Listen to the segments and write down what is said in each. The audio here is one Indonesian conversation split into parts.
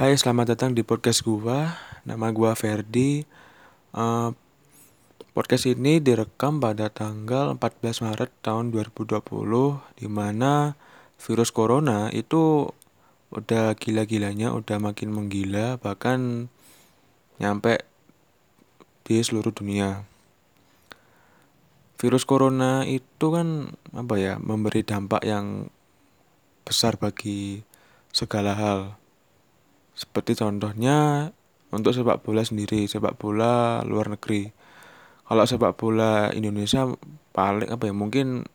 Hai, selamat datang di podcast gua. Nama gua Ferdi. Uh, podcast ini direkam pada tanggal 14 Maret tahun 2020 di mana virus corona itu udah gila-gilanya, udah makin menggila bahkan nyampe di seluruh dunia. Virus corona itu kan apa ya, memberi dampak yang besar bagi segala hal seperti contohnya untuk sepak bola sendiri, sepak bola luar negeri. Kalau sepak bola Indonesia paling apa ya mungkin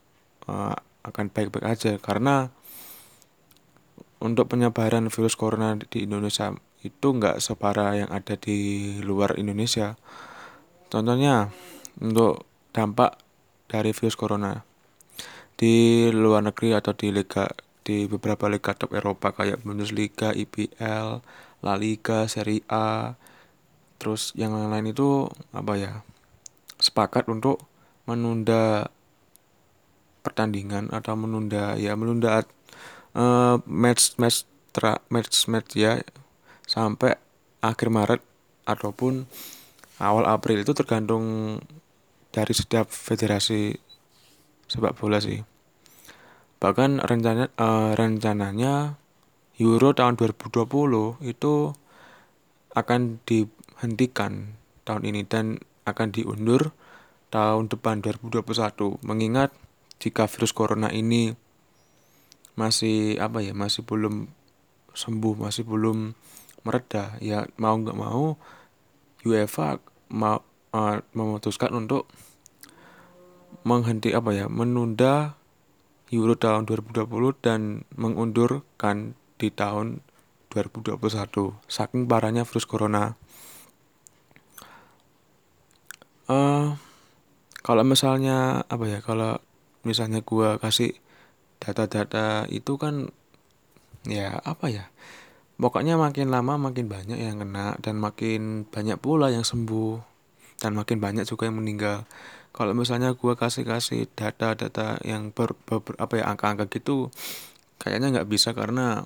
uh, akan baik-baik aja karena untuk penyebaran virus corona di Indonesia itu nggak separah yang ada di luar Indonesia. Contohnya untuk dampak dari virus corona di luar negeri atau di liga di beberapa liga top Eropa kayak Bundesliga, IPL, La Liga, Serie A, terus yang lain-lain itu apa ya sepakat untuk menunda pertandingan atau menunda ya menunda uh, match match tra, match match ya sampai akhir Maret ataupun awal April itu tergantung dari setiap federasi sepak bola sih. Bahkan rencana uh, rencananya Euro tahun 2020 itu akan dihentikan tahun ini dan akan diundur tahun depan 2021 mengingat jika virus corona ini masih apa ya masih belum sembuh masih belum mereda ya mau nggak mau UEFA mau uh, memutuskan untuk menghenti apa ya menunda Euro tahun 2020 dan mengundurkan di tahun 2021 saking parahnya virus corona. Uh, kalau misalnya apa ya kalau misalnya gua kasih data-data itu kan ya apa ya pokoknya makin lama makin banyak yang kena dan makin banyak pula yang sembuh dan makin banyak juga yang meninggal kalau misalnya gue kasih kasih data-data yang ber, ber, apa ya angka-angka gitu kayaknya nggak bisa karena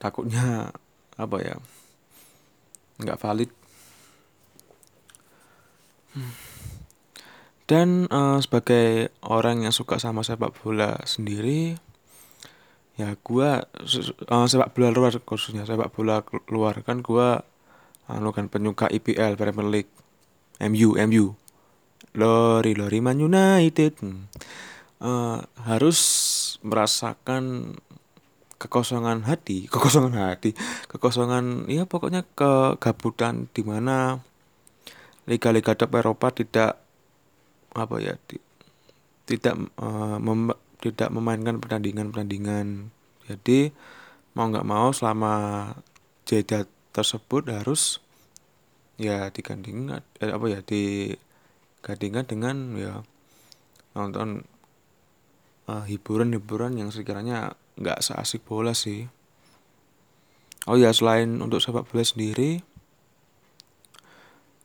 takutnya apa ya nggak valid. Dan uh, sebagai orang yang suka sama sepak bola sendiri ya gue uh, sepak bola luar khususnya sepak bola luar kan gue anu kan penyuka IPL Premier League. MU MU Lori Lori Man United uh, harus merasakan kekosongan hati, kekosongan hati, kekosongan ya pokoknya kegabutan di mana liga-liga top Eropa tidak apa ya di, tidak uh, mem, tidak memainkan pertandingan-pertandingan. Jadi mau nggak mau selama jeda tersebut harus ya digandingkan eh, apa ya di gantikan dengan ya nonton uh, hiburan-hiburan yang sekiranya nggak seasik bola sih. Oh ya selain untuk sepak bola sendiri,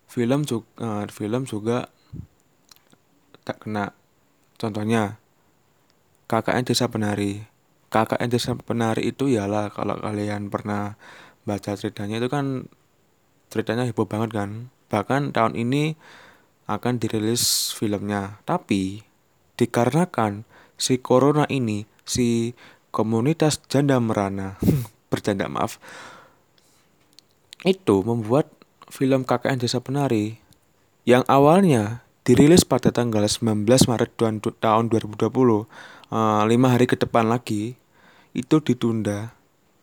film juga uh, film juga tak kena. Contohnya KKN Desa Penari. KKN Desa Penari itu ialah kalau kalian pernah baca ceritanya itu kan ceritanya heboh banget kan. Bahkan tahun ini akan dirilis filmnya. Tapi dikarenakan si corona ini, si komunitas janda merana, bercanda maaf, itu membuat film KKN Desa Penari yang awalnya dirilis pada tanggal 19 Maret tahun 2020, uh, eh, lima hari ke depan lagi, itu ditunda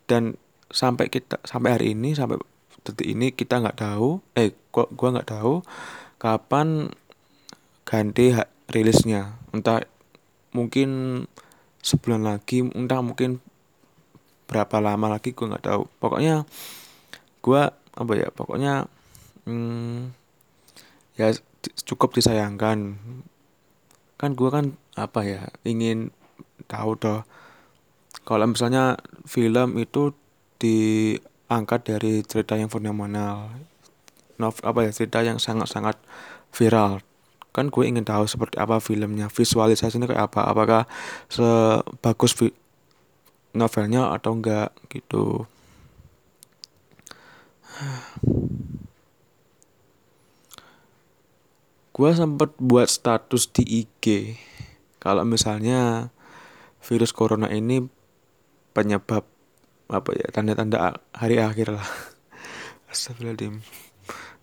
dan sampai kita sampai hari ini sampai detik ini kita nggak tahu eh kok gua nggak tahu kapan ganti hak rilisnya? Entah mungkin sebulan lagi entah mungkin berapa lama lagi gue nggak tahu. Pokoknya gue apa ya pokoknya hmm, ya cukup disayangkan. Kan gue kan apa ya ingin tahu toh. Kalau misalnya film itu diangkat dari cerita yang fenomenal nov apa ya cerita yang sangat-sangat viral kan gue ingin tahu seperti apa filmnya visualisasinya kayak apa apakah sebagus novelnya atau enggak gitu Gua sempet buat status di IG kalau misalnya virus corona ini penyebab apa ya tanda-tanda hari akhir lah. Astagfirullahaladzim.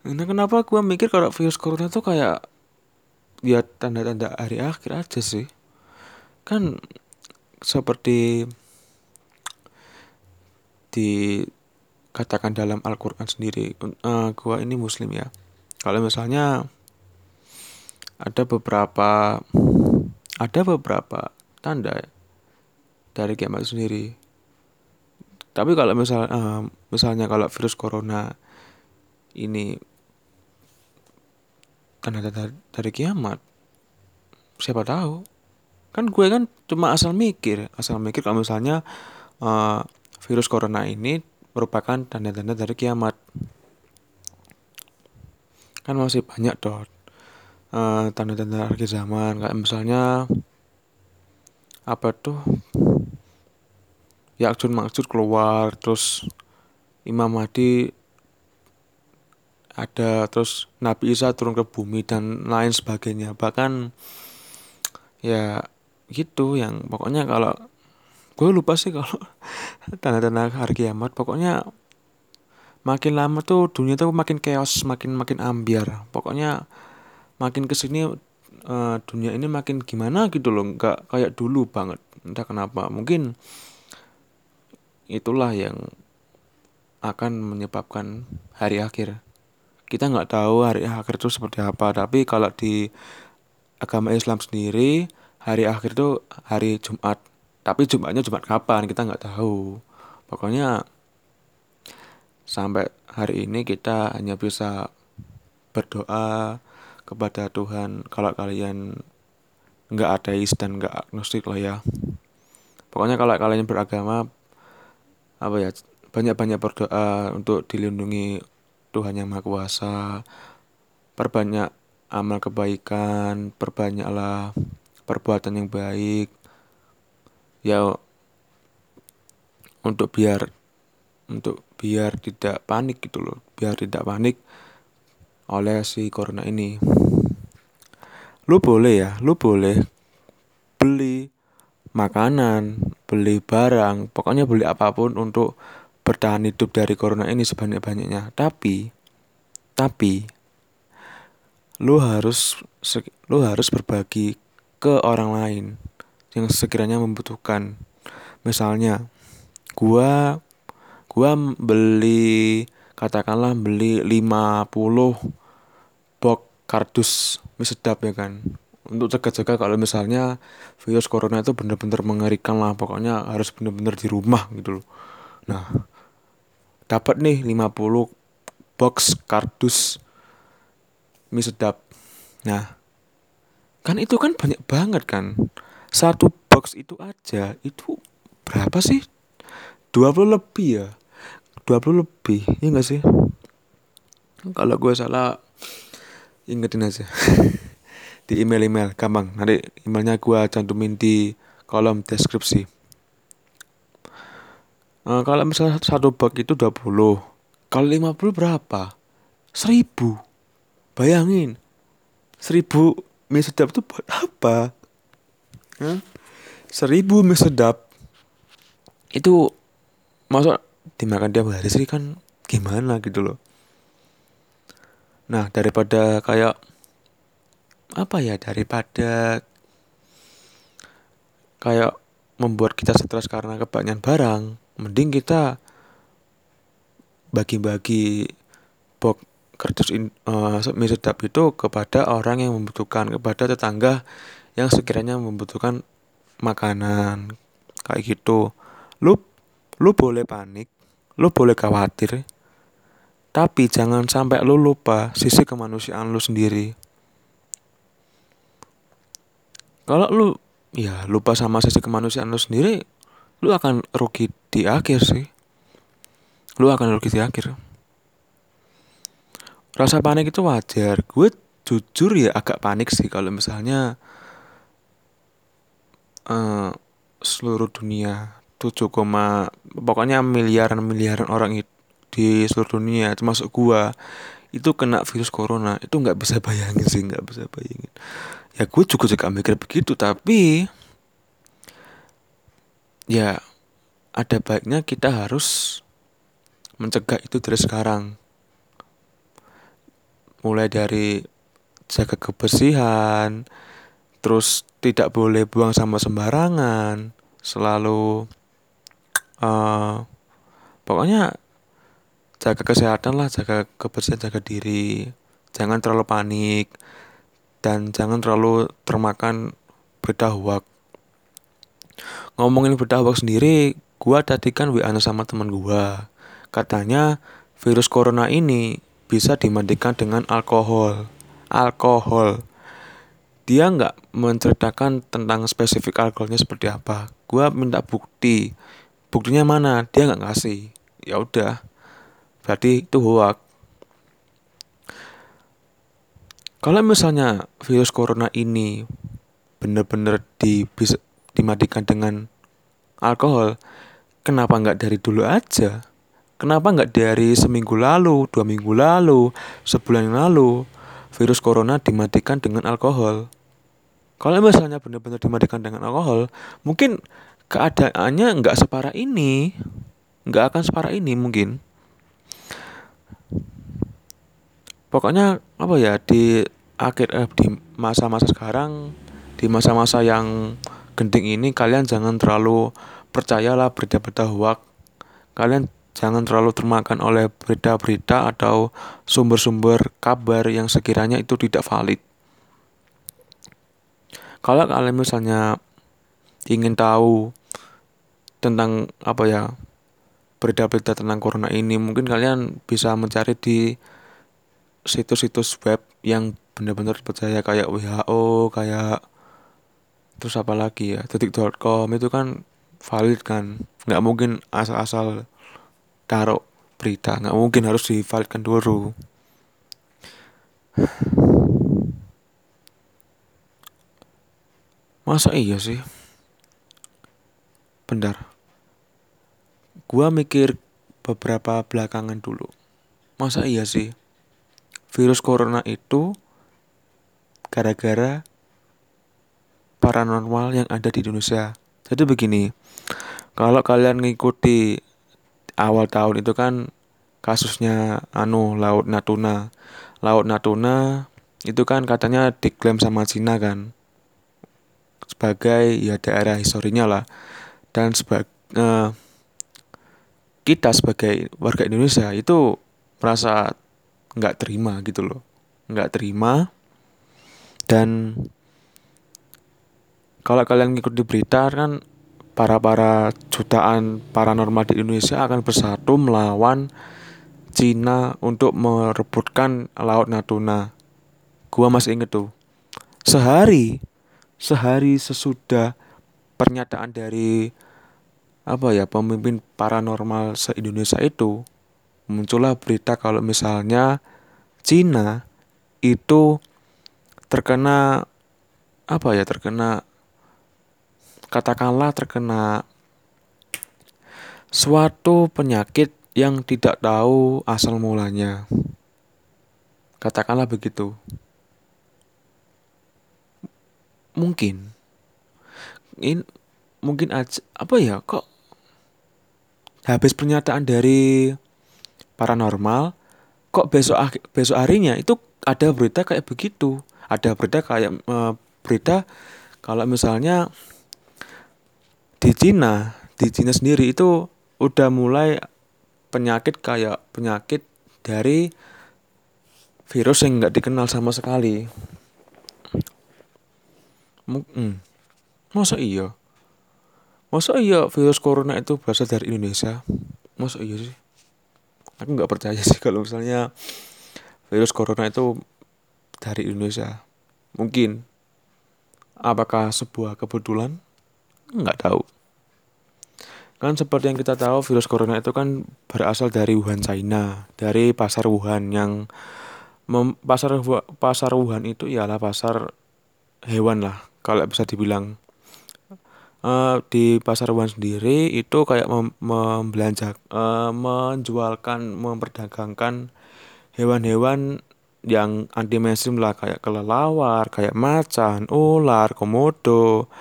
Nah kenapa gua mikir kalau virus corona tuh kayak ya tanda-tanda hari akhir aja sih. Kan seperti dikatakan dalam Al-Quran sendiri uh, gua ini muslim ya kalau misalnya ada beberapa ada beberapa tanda dari kiamat sendiri. Tapi kalau misal uh, misalnya kalau virus corona ini tanda-tanda dari kiamat, siapa tahu? Kan gue kan cuma asal mikir, asal mikir kalau misalnya uh, virus corona ini merupakan tanda-tanda dari kiamat. Kan masih banyak tanda eh, tanda-tanda akhir zaman kayak misalnya apa tuh Yakjun Maksud keluar terus Imam Mahdi ada terus Nabi Isa turun ke bumi dan lain sebagainya. Bahkan ya gitu yang pokoknya kalau gue lupa sih kalau tanda-tanda hari kiamat. Pokoknya makin lama tuh dunia tuh makin chaos makin makin ambiar. Pokoknya makin ke sini uh, eh, dunia ini makin gimana gitu loh. Nggak kayak dulu banget. Entah kenapa. Mungkin itulah yang akan menyebabkan hari akhir kita nggak tahu hari akhir itu seperti apa tapi kalau di agama Islam sendiri hari akhir itu hari Jumat. Tapi Jumatnya Jumat kapan kita nggak tahu. Pokoknya sampai hari ini kita hanya bisa berdoa kepada Tuhan kalau kalian nggak ateis dan nggak agnostik lah ya. Pokoknya kalau kalian beragama apa ya banyak-banyak berdoa untuk dilindungi Tuhan yang Maha Kuasa perbanyak amal kebaikan perbanyaklah perbuatan yang baik ya untuk biar untuk biar tidak panik gitu loh biar tidak panik oleh si corona ini. Lu boleh ya, lu boleh beli makanan, beli barang, pokoknya beli apa pun untuk bertahan hidup dari corona ini sebanyak-banyaknya. Tapi, tapi, lu harus lu harus berbagi ke orang lain yang sekiranya membutuhkan. Misalnya, gua gua beli katakanlah beli 50 box kardus mie sedap ya kan untuk cegah-cegah kalau misalnya virus corona itu benar-benar mengerikan lah pokoknya harus benar-benar di rumah gitu loh nah dapat nih 50 box kardus. Mie sedap. Nah kan itu kan banyak banget kan. Satu box itu aja itu berapa sih? 20 lebih ya? 20 lebih ya gak sih? Kalau gue salah ingetin aja. Di email-email gampang. Nanti emailnya gue cantumin di kolom deskripsi uh, kalau misalnya satu bag itu 20 kalau 50 berapa? 1000 bayangin 1000 mie sedap itu buat apa? Huh? 1000 mie sedap. Itu masuk dimakan tiap hari sih kan gimana gitu loh. Nah daripada kayak apa ya daripada kayak membuat kita stres karena kebanyakan barang mending kita bagi-bagi box kertas in, uh, mie sedap itu kepada orang yang membutuhkan kepada tetangga yang sekiranya membutuhkan makanan kayak gitu. Lu lu boleh panik lu boleh khawatir tapi jangan sampai lu lupa sisi kemanusiaan lu sendiri. Kalau lu ya lupa sama sisi kemanusiaan lu sendiri lu akan rugi di akhir sih. Lu akan rugi di akhir. Rasa panik itu wajar. Gue jujur ya agak panik sih kalau misalnya uh, seluruh dunia 7, pokoknya miliaran miliaran orang itu di seluruh dunia termasuk gua itu kena virus corona. Itu nggak bisa bayangin sih nggak bisa bayangin. Ya gue juga juga mikir begitu tapi ya ada baiknya kita harus mencegah itu dari sekarang. Mulai dari jaga kebersihan terus tidak boleh buang sampah sembarangan selalu uh, pokoknya jaga kesehatan lah jaga kebersihan jaga diri. Jangan terlalu panik dan jangan terlalu termakan berita hoax ngomongin berita hoax sendiri gua tadi kan WA sama teman gua. Katanya virus corona ini bisa dimandikan dengan alkohol. Alkohol. Dia nggak menceritakan tentang spesifik alkoholnya seperti apa. Gue minta bukti. Buktinya mana? Dia nggak ngasih. Ya udah. Berarti itu hoak kalau misalnya virus corona ini benar-benar di, dimatikan dengan alkohol kenapa nggak dari dulu aja kenapa nggak dari seminggu lalu dua minggu lalu sebulan yang lalu virus corona dimatikan dengan alkohol. Kalau misalnya benar-benar dimatikan dengan alkohol, mungkin keadaannya nggak separah ini, nggak akan separah ini mungkin. Pokoknya apa ya di akhir eh, di masa-masa sekarang, di masa-masa yang genting ini kalian jangan terlalu percayalah berita-berita hoax. Kalian Jangan terlalu termakan oleh berita-berita atau sumber-sumber kabar yang sekiranya itu tidak valid. Kalau kalian misalnya ingin tahu tentang apa ya berita-berita tentang corona ini, mungkin kalian bisa mencari di situs-situs web yang benar-benar percaya kayak WHO, kayak terus apa lagi ya, detik.com itu kan valid kan, nggak mungkin asal-asal taruh berita. Nggak mungkin harus divalidkan dulu. Masa iya sih? Bentar. Gua mikir beberapa belakangan dulu. Masa iya sih? Virus corona itu gara-gara paranormal yang ada di Indonesia. Jadi begini kalau kalian ngikuti awal tahun itu kan kasusnya anu Laut Natuna. Laut Natuna itu kan katanya diklaim sama Cina kan sebagai ya daerah historinya lah. Dan sebagai uh, kita sebagai warga Indonesia itu merasa nggak terima gitu loh. Nggak terima dan kalau kalian ngikut di berita kan para-para jutaan paranormal di Indonesia akan bersatu melawan Cina untuk merebutkan Laut Natuna. Gua masih inget tuh. Sehari, sehari sesudah pernyataan dari apa ya pemimpin paranormal se Indonesia itu muncullah berita kalau misalnya Cina itu terkena apa ya terkena katakanlah terkena suatu penyakit yang tidak tahu asal mulanya. Katakanlah begitu. Mungkin ini mungkin aja apa ya kok habis pernyataan dari paranormal kok besok besok harinya itu ada berita kayak begitu ada berita kayak e, berita kalau misalnya di Cina di Cina sendiri itu udah mulai penyakit kayak penyakit dari virus yang nggak dikenal sama sekali. Hmm. masa iya? Masa iya virus corona itu berasal dari Indonesia? Masa iya sih? Aku nggak percaya sih kalau misalnya virus corona itu dari Indonesia. Mungkin apakah sebuah kebetulan nggak tahu. Kan seperti yang kita tahu virus corona itu kan berasal dari Wuhan China dari pasar Wuhan yang mem, pasar pasar Wuhan itu ialah pasar hewan lah kalau bisa dibilang. Uh, di pasar hewan sendiri itu kayak mem membelanja uh, menjualkan memperdagangkan hewan-hewan yang anti mainstream lah kayak kelelawar, kayak macan, ular, komodo,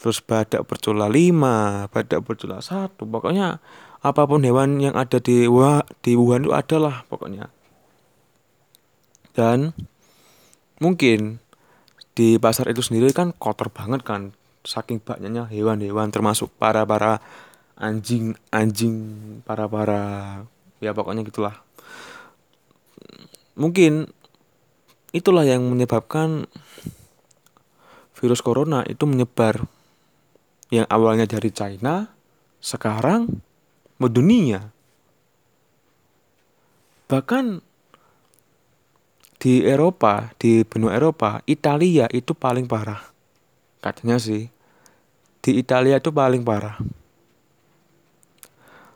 terus badak bercula lima, badak bercula satu, pokoknya apa pun hewan yang ada di Wuhan, di Wuhan itu ada lah pokoknya. Dan mungkin di pasar itu sendiri kan kotor banget kan, saking banyaknya hewan-hewan termasuk para para anjing anjing para para ya pokoknya gitulah. Mungkin itulah yang menyebabkan virus corona itu menyebar yang awalnya dari China sekarang mendunia. Bahkan di Eropa di benua Eropa Italia itu paling parah. Katanya sih di Italia itu paling parah.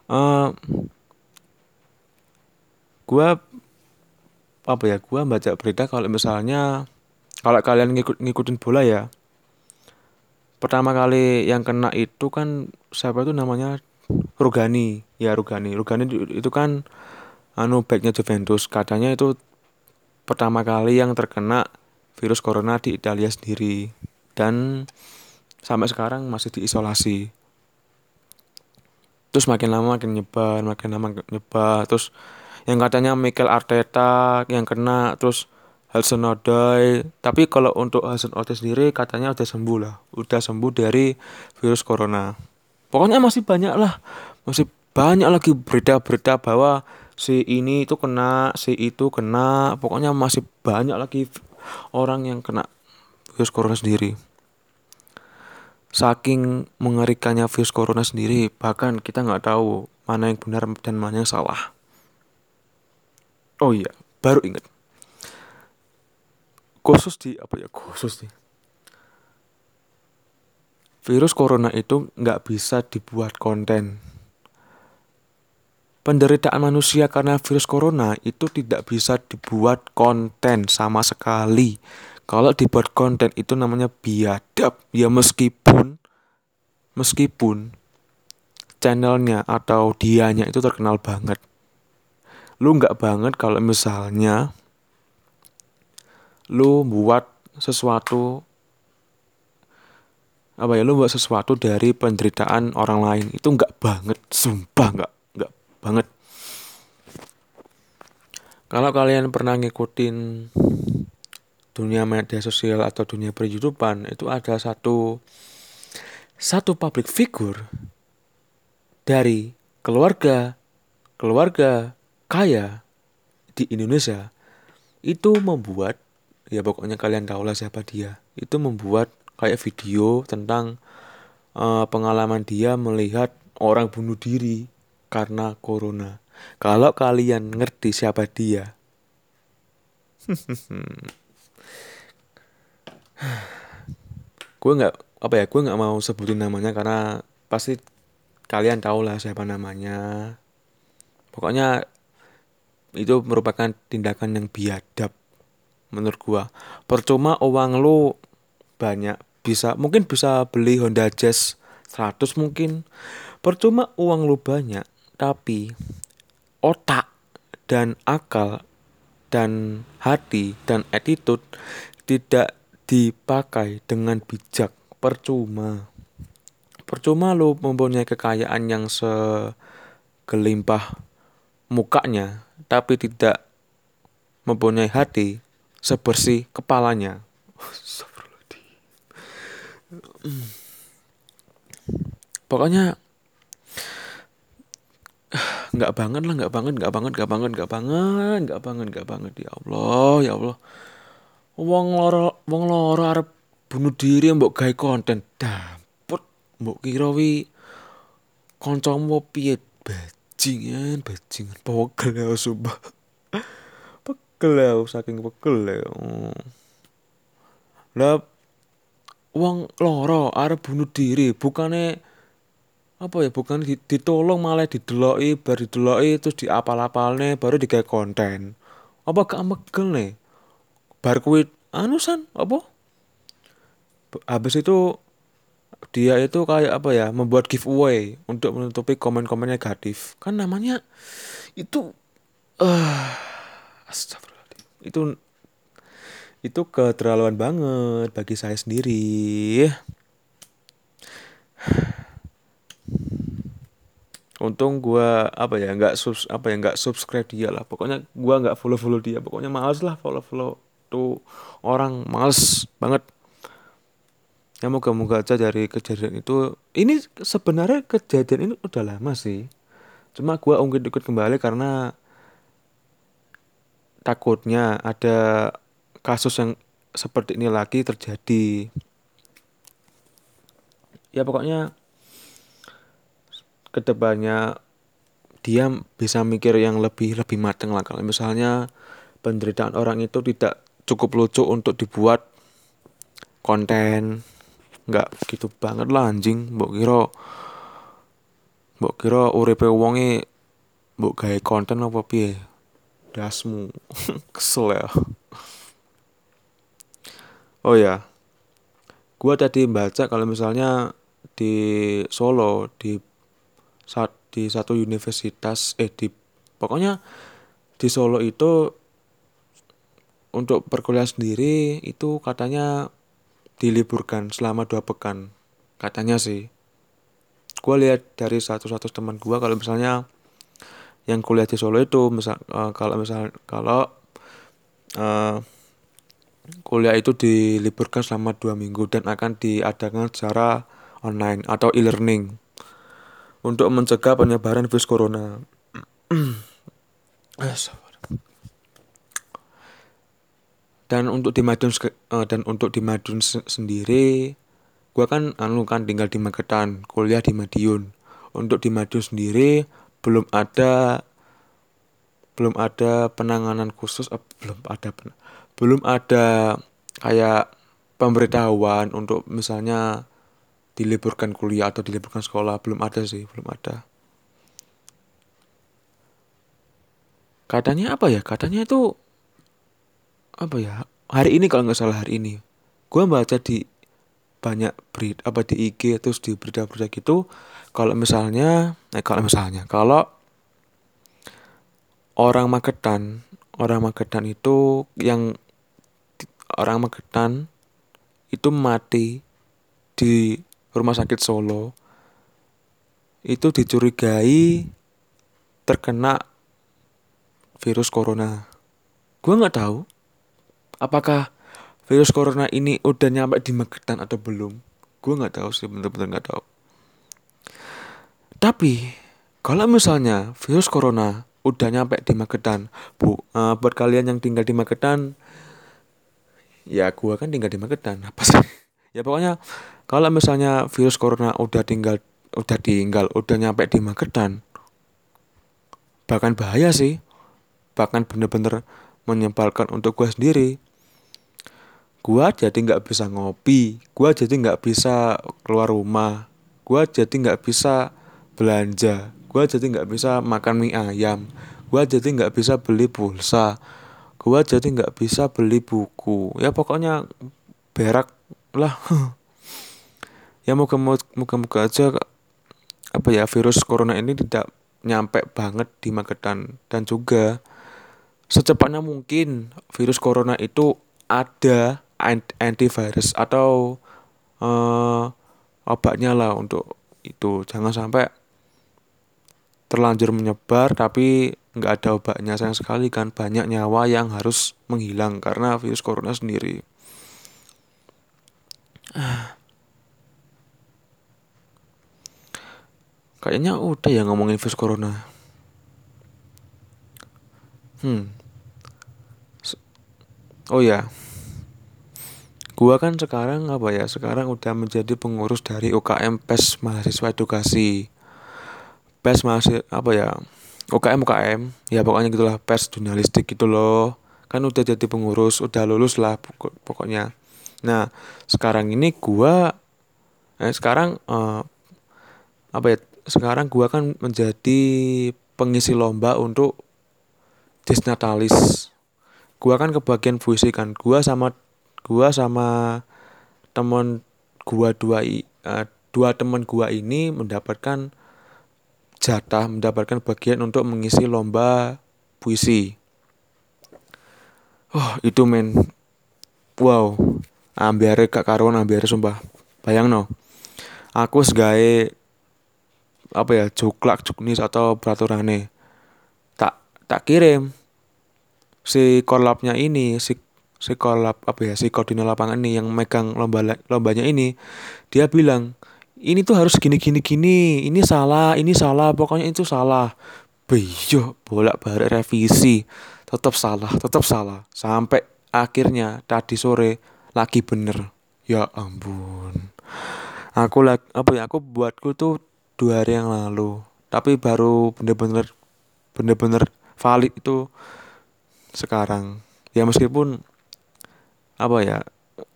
Uh, gua apa ya gua baca berita kalau misalnya kalau kalian ngikut ngikutin bola ya pertama kali yang kena itu kan siapa itu namanya? Rugani. Ya Rugani. Rugani itu kan anu backnya Juventus. Katanya itu pertama kali yang terkena virus corona di Italia sendiri. Dan sampai sekarang masih diisolasi. Terus makin lama makin nyebar makin lama nyebar. Terus yang katanya Mikel Arteta yang kena terus Hudson Odoi. Tapi kalau untuk Hudson Odoi sendiri katanya udah sembuh lah. Udah sembuh dari virus corona. Pokoknya masih banyak lah. Masih banyak lagi berita-berita bahwa si ini itu kena si itu kena. Pokoknya masih banyak lagi orang yang kena virus corona sendiri. Saking mengerikannya virus corona sendiri bahkan kita nggak tahu mana yang benar dan mana yang salah. Oh iya baru ingat khusus di apa ya khusus nih virus corona itu nggak bisa dibuat konten. Penderitaan manusia karena virus corona itu tidak bisa dibuat konten sama sekali. Kalau dibuat konten itu namanya biadab. Ya meskipun meskipun channelnya atau dianya itu terkenal banget. Lu nggak banget kalau misalnya lu buat sesuatu apa ya lu buat sesuatu dari penderitaan orang lain itu nggak banget sumpah nggak nggak banget. Kalau kalian pernah ngikutin dunia media sosial atau dunia perhidupan itu ada satu satu public figure dari keluarga keluarga kaya di Indonesia itu membuat ya pokoknya kalian tahu lah siapa dia. Itu membuat kayak video tentang uh, pengalaman dia melihat orang bunuh diri karena corona. Kalau kalian ngerti siapa dia. Gue nggak apa ya gue nggak mau sebutin namanya karena pasti kalian tahu lah siapa namanya. Pokoknya itu merupakan tindakan yang biadab menurut gua. Percuma uang lu banyak bisa mungkin bisa beli Honda Jazz 100 mungkin. Percuma uang lu banyak tapi otak dan akal dan hati dan attitude tidak dipakai dengan bijak. Percuma. Percuma lu mempunyai kekayaan yang segelimpah mukanya tapi tidak mempunyai hati sebersih kepalanya. Pokoknya nggak banget lah, nggak banget, nggak banget, nggak banget, nggak banget, nggak banget, nggak banget. Ya Allah, ya Allah. Wong loro, wong loro arep bunuh diri mbok gawe konten. Damput mbok kira wi kancamu piye bajingan bajingan pegel ya sumpah pegel ya saking pegel ya. Lah uang loro arep bunuh diri bukannya apa ya bukan ditolong malah dideloki baru dideloki terus diapal-apalne baru digawe konten. Apa gak megel nih bar kuwi anusan apa? Habis itu dia itu kayak apa ya membuat giveaway untuk menutupi komen-komen negatif kan namanya itu uh, itu itu keterlaluan banget bagi saya sendiri. Untung gue apa ya nggak subs apa ya nggak subscribe dia lah. Pokoknya gue nggak follow follow dia. Pokoknya males lah follow follow tuh orang. Males banget. Ya moga-moga aja dari kejadian itu. Ini sebenarnya kejadian ini udah lama sih. Cuma gue ungkit ikut kembali karena takutnya ada kasus yang seperti ini lagi terjadi. Ya pokoknya ke depannya dia bisa mikir yang lebih lebih matang lah. Kalau misalnya penderitaan orang itu tidak cukup lucu untuk dibuat konten nggak gitu banget lah anjing. Mbok kira mbok kira uripe wonge mbok gawe konten apa piye dasmu. Kesel ya. Oh ya. Gua tadi baca kalau misalnya di Solo di saat di satu universitas eh di pokoknya di Solo itu untuk perkuliahan sendiri itu katanya diliburkan selama dua pekan katanya sih. Gue lihat dari satu-satu teman gue kalau misalnya yang kuliah di Solo itu misal uh, kalau misal kalau uh, kuliah itu diliburkan selama dua minggu dan akan diadakan secara online atau e-learning untuk mencegah penyebaran virus corona. dan untuk di Madiun uh, dan untuk di Madiun se sendiri gua kan anu kan tinggal di Magetan kuliah di Madiun untuk di Madiun sendiri belum ada belum ada penanganan khusus uh, belum ada belum ada kayak pemberitahuan untuk misalnya diliburkan kuliah atau diliburkan sekolah belum ada sih belum ada. Katanya apa ya? Katanya itu apa ya? Hari ini kalau nggak salah hari ini. Gue baca di banyak berita apa di IG terus di berita-berita gitu kalau misalnya eh kalau misalnya kalau orang Magetan orang Magetan itu yang orang Magetan itu mati di rumah sakit Solo itu dicurigai terkena virus corona. Gue nggak tahu apakah virus corona ini udah nyampe di Magetan atau belum? Gue nggak tahu sih bener-bener nggak tahu. Tapi kalau misalnya virus corona udah nyampe di Magetan bu uh, buat kalian yang tinggal di Magetan ya gue kan tinggal di Magetan apa sih? Ya pokoknya kalau misalnya virus corona udah tinggal udah tinggal udah nyampe di Magetan bahkan bahaya sih. Bahkan bener-bener menyebalkan untuk gue sendiri gue jadi nggak bisa ngopi gue jadi nggak bisa keluar rumah gue jadi nggak bisa belanja gue jadi nggak bisa makan mie ayam gue jadi nggak bisa beli pulsa gue jadi nggak bisa beli buku. Ya pokoknya berak lah. Ya moga moga aja apa ya virus corona ini tidak nyampe banget di Magetan. Dan juga secepatnya mungkin virus corona itu ada antivirus atau uh, obatnya lah untuk itu jangan sampai terlanjur menyebar tapi nggak ada obatnya sayang sekali kan banyak nyawa yang harus menghilang karena virus corona sendiri kayaknya udah ya ngomongin virus corona Hmm. Oh ya. Gua kan sekarang apa ya? Sekarang udah menjadi pengurus dari UKM PES Mahasiswa Edukasi. PES mahasiswa apa ya? UKM UKM ya pokoknya gitulah PES jurnalistik gitu loh. Kan udah jadi pengurus, udah lulus lah pokoknya. Nah, sekarang ini gua eh sekarang eh, apa ya? Sekarang gua kan menjadi pengisi lomba untuk Disnatalis gua kan kebagian puisi kan gua sama gua sama temen gua dua i uh, dua teman gua ini mendapatkan jatah mendapatkan bagian untuk mengisi lomba puisi. Oh itu men. Wow. Ambiare gak karuan ambiare sumpah. Bayang no. Aku segae apa ya juklak juknis atau peraturannya tak tak kirim. Si kolabnya ini si si kolab apa ya si koordinator lapangan ini yang megang lomba lombanya ini dia bilang ini tuh harus gini gini gini. Ini salah ini salah. Pokoknya itu salah. Beyo bolak balik revisi. Tetap salah tetap salah. Sampai akhirnya tadi sore lagi bener. Ya ampun. Aku lagi apa ya aku buatku tuh dua hari yang lalu. Tapi baru bener-bener bener-bener valid itu sekarang. Ya meskipun apa ya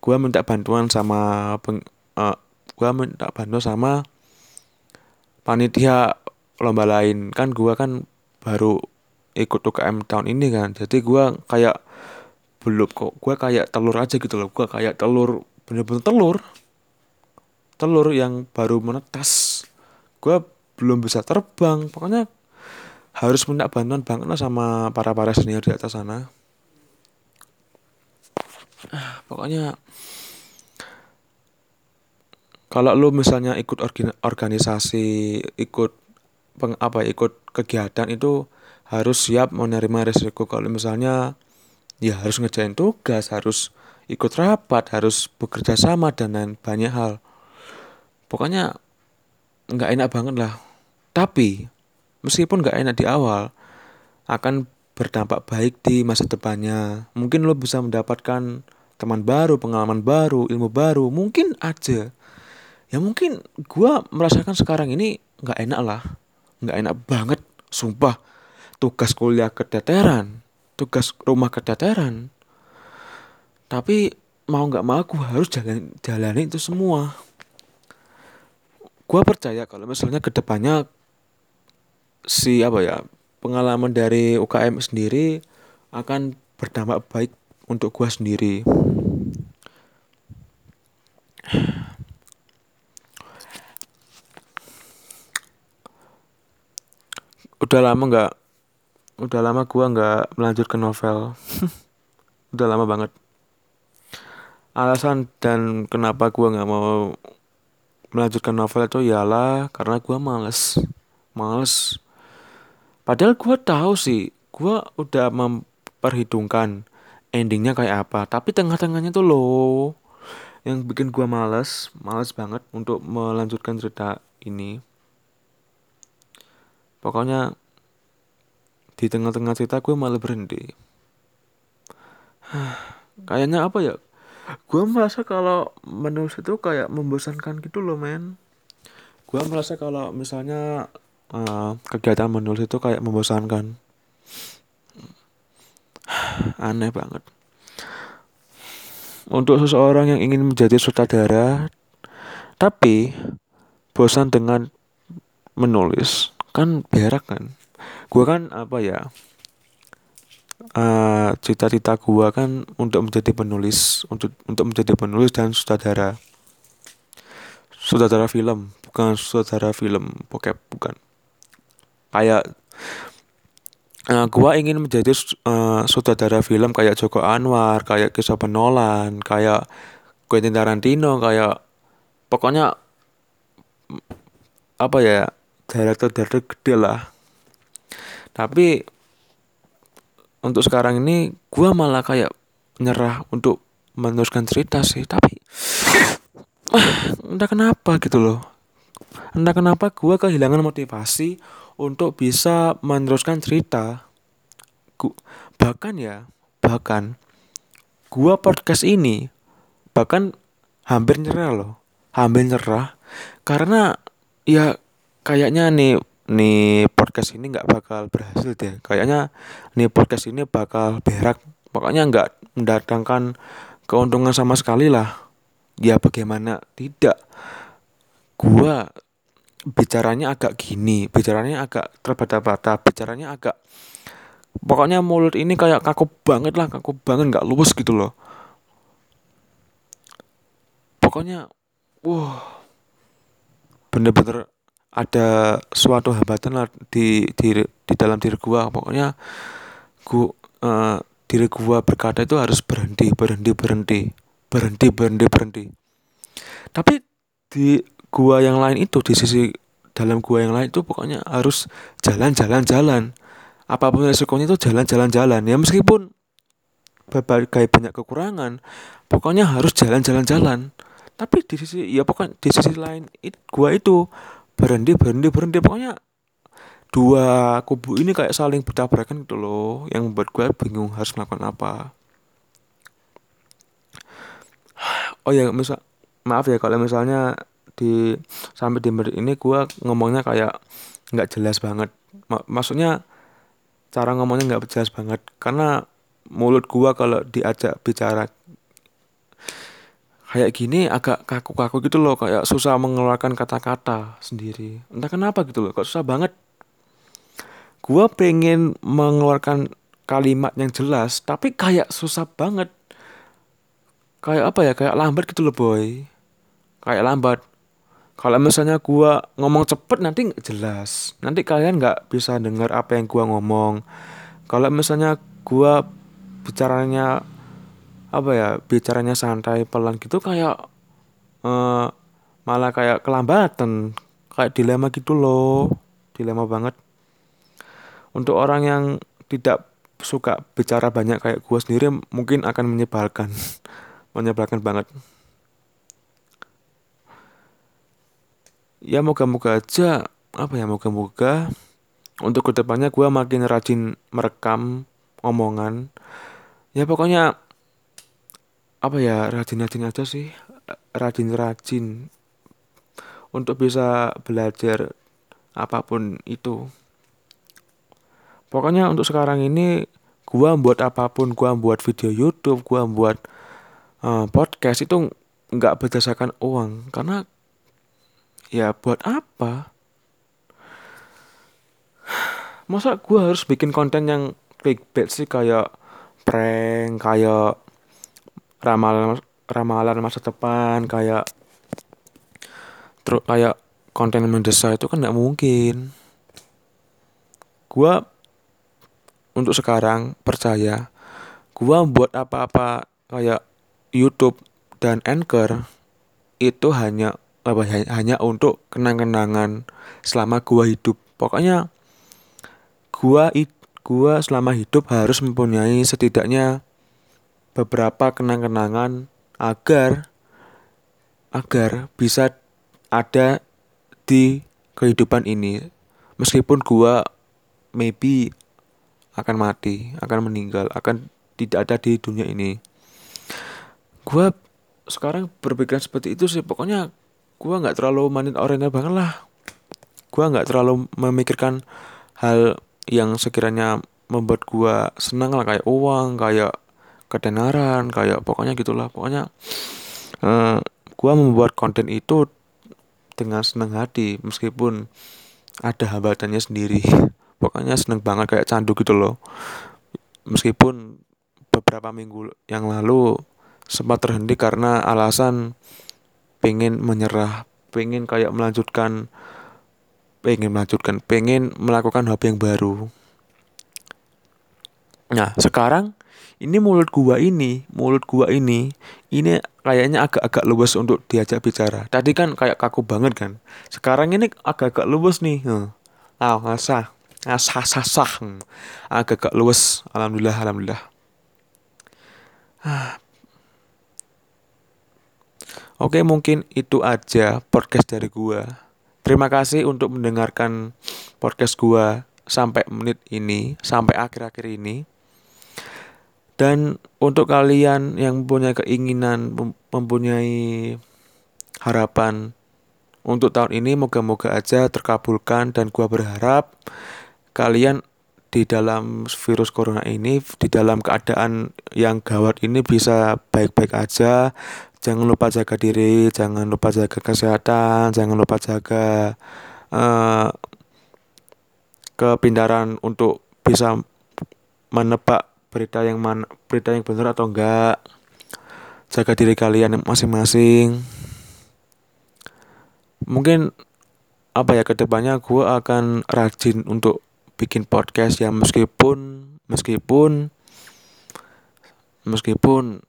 gua minta bantuan sama peng, uh, gua minta bantuan sama panitia lomba lain. Kan gua kan baru ikut UKM tahun ini kan. Jadi gue kayak belum kok gue kayak telur aja gitu loh. Gue kayak telur bener-bener telur. Telur yang baru menetas. Gue belum bisa terbang. Pokoknya harus minta bantuan banget lah sama para para senior di atas sana pokoknya kalau lu misalnya ikut organisasi ikut peng, apa ikut kegiatan itu harus siap menerima resiko kalau misalnya ya harus ngejain tugas, harus ikut rapat, harus bekerja sama dan lain banyak hal. Pokoknya nggak enak banget lah. Tapi meskipun nggak enak di awal, akan berdampak baik di masa depannya. Mungkin lo bisa mendapatkan teman baru, pengalaman baru, ilmu baru, mungkin aja. Ya mungkin gue merasakan sekarang ini nggak enak lah, nggak enak banget Sumpah, tugas kuliah keteteran, tugas rumah keteteran. Tapi mau nggak mau aku harus jalan jalani itu semua. Gua percaya kalau misalnya ke depannya si apa ya pengalaman dari UKM sendiri akan berdampak baik untuk gua sendiri. udah lama nggak udah lama gua nggak melanjutkan novel. Udah lama banget. Alasan dan kenapa gua nggak mau melanjutkan novel itu ialah karena gua males. Males padahal gua tahu sih gua udah memperhitungkan endingnya kayak apa tapi tengah-tengahnya tuh loh yang bikin gua males males banget untuk melanjutkan cerita ini. Pokoknya di tengah-tengah cerita gue malah berhenti. Kayaknya apa ya? Gue merasa kalau menulis itu kayak membosankan gitu loh men. Gue merasa kalau misalnya uh, kegiatan menulis itu kayak membosankan. Aneh banget. Untuk seseorang yang ingin menjadi sutradara tapi bosan dengan menulis kan berak kan? Gue kan apa ya uh, cita-cita gue kan untuk menjadi penulis untuk untuk menjadi penulis dan sutradara. Sutradara film bukan sutradara film pokok bukan kayak uh, gua ingin menjadi uh, sutradara film kayak Joko Anwar kayak Christopher Nolan kayak Quentin Tarantino kayak pokoknya apa ya director-director gede lah. Tapi untuk sekarang ini gue malah kayak nyerah untuk meneruskan cerita sih. Tapi entah kenapa gitu loh. Entah kenapa gue kehilangan motivasi untuk bisa meneruskan cerita. Gua, bahkan ya bahkan gue podcast ini bahkan hampir nyerah loh hampir nyerah. Karena ya kayaknya nih nih podcast ini nggak bakal berhasil deh. Kayaknya nih podcast ini bakal berak pokoknya nggak mendatangkan keuntungan sama sekali lah. Ya bagaimana? Tidak. Gua bicaranya agak gini bicaranya agak terbata-bata bicaranya agak pokoknya mulut ini kayak kaku banget lah kaku banget nggak luwes gitu loh. Pokoknya wow bener-bener ada suatu hambatan lah di di di dalam diri gua. Pokoknya gua uh, diri gua berkata itu harus berhenti berhenti berhenti berhenti berhenti berhenti. Tapi di gua yang lain itu di sisi dalam gua yang lain itu pokoknya harus jalan jalan jalan. Apa pun resikonya itu jalan jalan jalan. Ya meskipun berbagai banyak kekurangan pokoknya harus jalan jalan jalan. Tapi di sisi ya pokoknya di sisi lain it, gua itu berhenti berhenti berhenti. Pokoknya dua kubu ini kayak saling bertabrakan gitu loh yang membuat gua bingung harus melakukan apa. Oh ya misal maaf ya kalau misalnya di sampai di menit ini gua ngomongnya kayak nggak jelas banget. Maksudnya cara ngomongnya nggak jelas banget. Karena mulut gua kalau diajak bicara kayak gini agak kaku-kaku gitu loh kayak susah mengeluarkan kata-kata sendiri. Entah kenapa gitu loh kok susah banget. Gua pengen mengeluarkan kalimat yang jelas tapi kayak susah banget. Kayak apa ya kayak lambat gitu loh boy. Kayak lambat kalau misalnya gua ngomong cepet nanti jelas. Nanti kalian nggak bisa dengar apa yang gua ngomong. Kalau misalnya gua bicaranya apa ya bicaranya santai pelan gitu kayak uh, malah kayak kelambatan. Kayak dilema gitu loh. Dilema banget. Untuk orang yang tidak suka bicara banyak kayak gue sendiri mungkin akan menyebalkan. Menyebalkan banget ya moga-moga aja apa ya moga-moga untuk ke depannya gue makin rajin merekam omongan. Ya pokoknya apa ya rajin-rajin aja sih. Rajin-rajin untuk bisa belajar apa pun itu. Pokoknya untuk sekarang ini gua buat apa pun gua buat video YouTube gua buat uh, podcast itu nggak berdasarkan uang. Karena ya buat apa? Masa gua harus bikin konten yang clickbait sih? Kayak prank kayak ramalan ramalan masa depan kayak terus kayak konten mendesak itu kan nggak mungkin. Gua untuk sekarang percaya gua buat apa-apa kayak YouTube dan Anchor itu hanya hanya untuk kenang-kenangan selama gua hidup. Pokoknya gua gua selama hidup harus mempunyai setidaknya beberapa kenang-kenangan agar agar bisa ada di kehidupan ini. Meskipun gua maybe akan mati akan meninggal akan tidak ada di dunia ini. Gua sekarang berpikiran seperti itu sih. Pokoknya gua nggak terlalu manin oriental banget lah. Gua nggak terlalu memikirkan hal yang sekiranya membuat gua senang lah kayak uang kayak ketenaran kayak pokoknya gitulah. Pokoknya uh, gua membuat konten itu dengan senang hati meskipun ada hambatannya sendiri. Pokoknya seneng banget kayak candu gitu loh. Meskipun beberapa minggu yang lalu sempat terhenti karena alasan pengen menyerah pengen kayak melanjutkan pengen melanjutkan pengen melakukan hobi yang baru nah sekarang ini mulut gua ini, mulut gua ini, ini kayaknya agak-agak luwes untuk diajak bicara. Tadi kan kayak kaku banget kan. Sekarang ini agak-agak luwes nih. Ah, ngasah, ngasah sah Hmm. Agak-agak luwes. Alhamdulillah, alhamdulillah. Ah. Oke, mungkin itu aja podcast dari gua. Terima kasih untuk mendengarkan podcast gua sampai menit ini, sampai akhir-akhir ini. Dan untuk kalian yang mempunyai keinginan, mempunyai harapan untuk tahun ini moga-moga aja terkabulkan dan gua berharap kalian di dalam virus corona ini di dalam keadaan yang gawat ini bisa baik-baik aja jangan lupa jaga diri jangan lupa jaga kesehatan jangan lupa jaga uh, kepindaran untuk bisa menebak berita yang mana berita yang benar atau enggak. Jaga diri kalian masing-masing. Mungkin apa ya ke depannya gue akan rajin untuk bikin podcast ya meskipun meskipun meskipun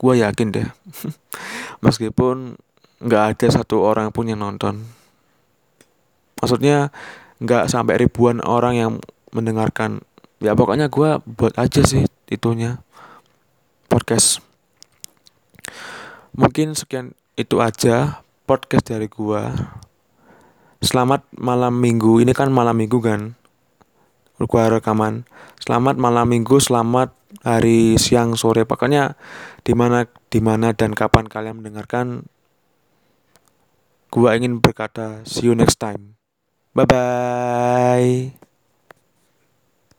gue yakin deh. Meskipun nggak ada satu orang pun yang nonton. Maksudnya nggak sampai ribuan orang yang mendengarkan. Ya pokoknya gue buat aja sih itunya. Podcast. Mungkin sekian itu aja podcast dari gue selamat malam minggu. Ini kan malam minggu kan? Gue rekaman. Selamat malam minggu selamat hari siang sore. Pokoknya di mana di mana dan kapan kalian mendengarkan gue ingin berkata see you next time. Bye bye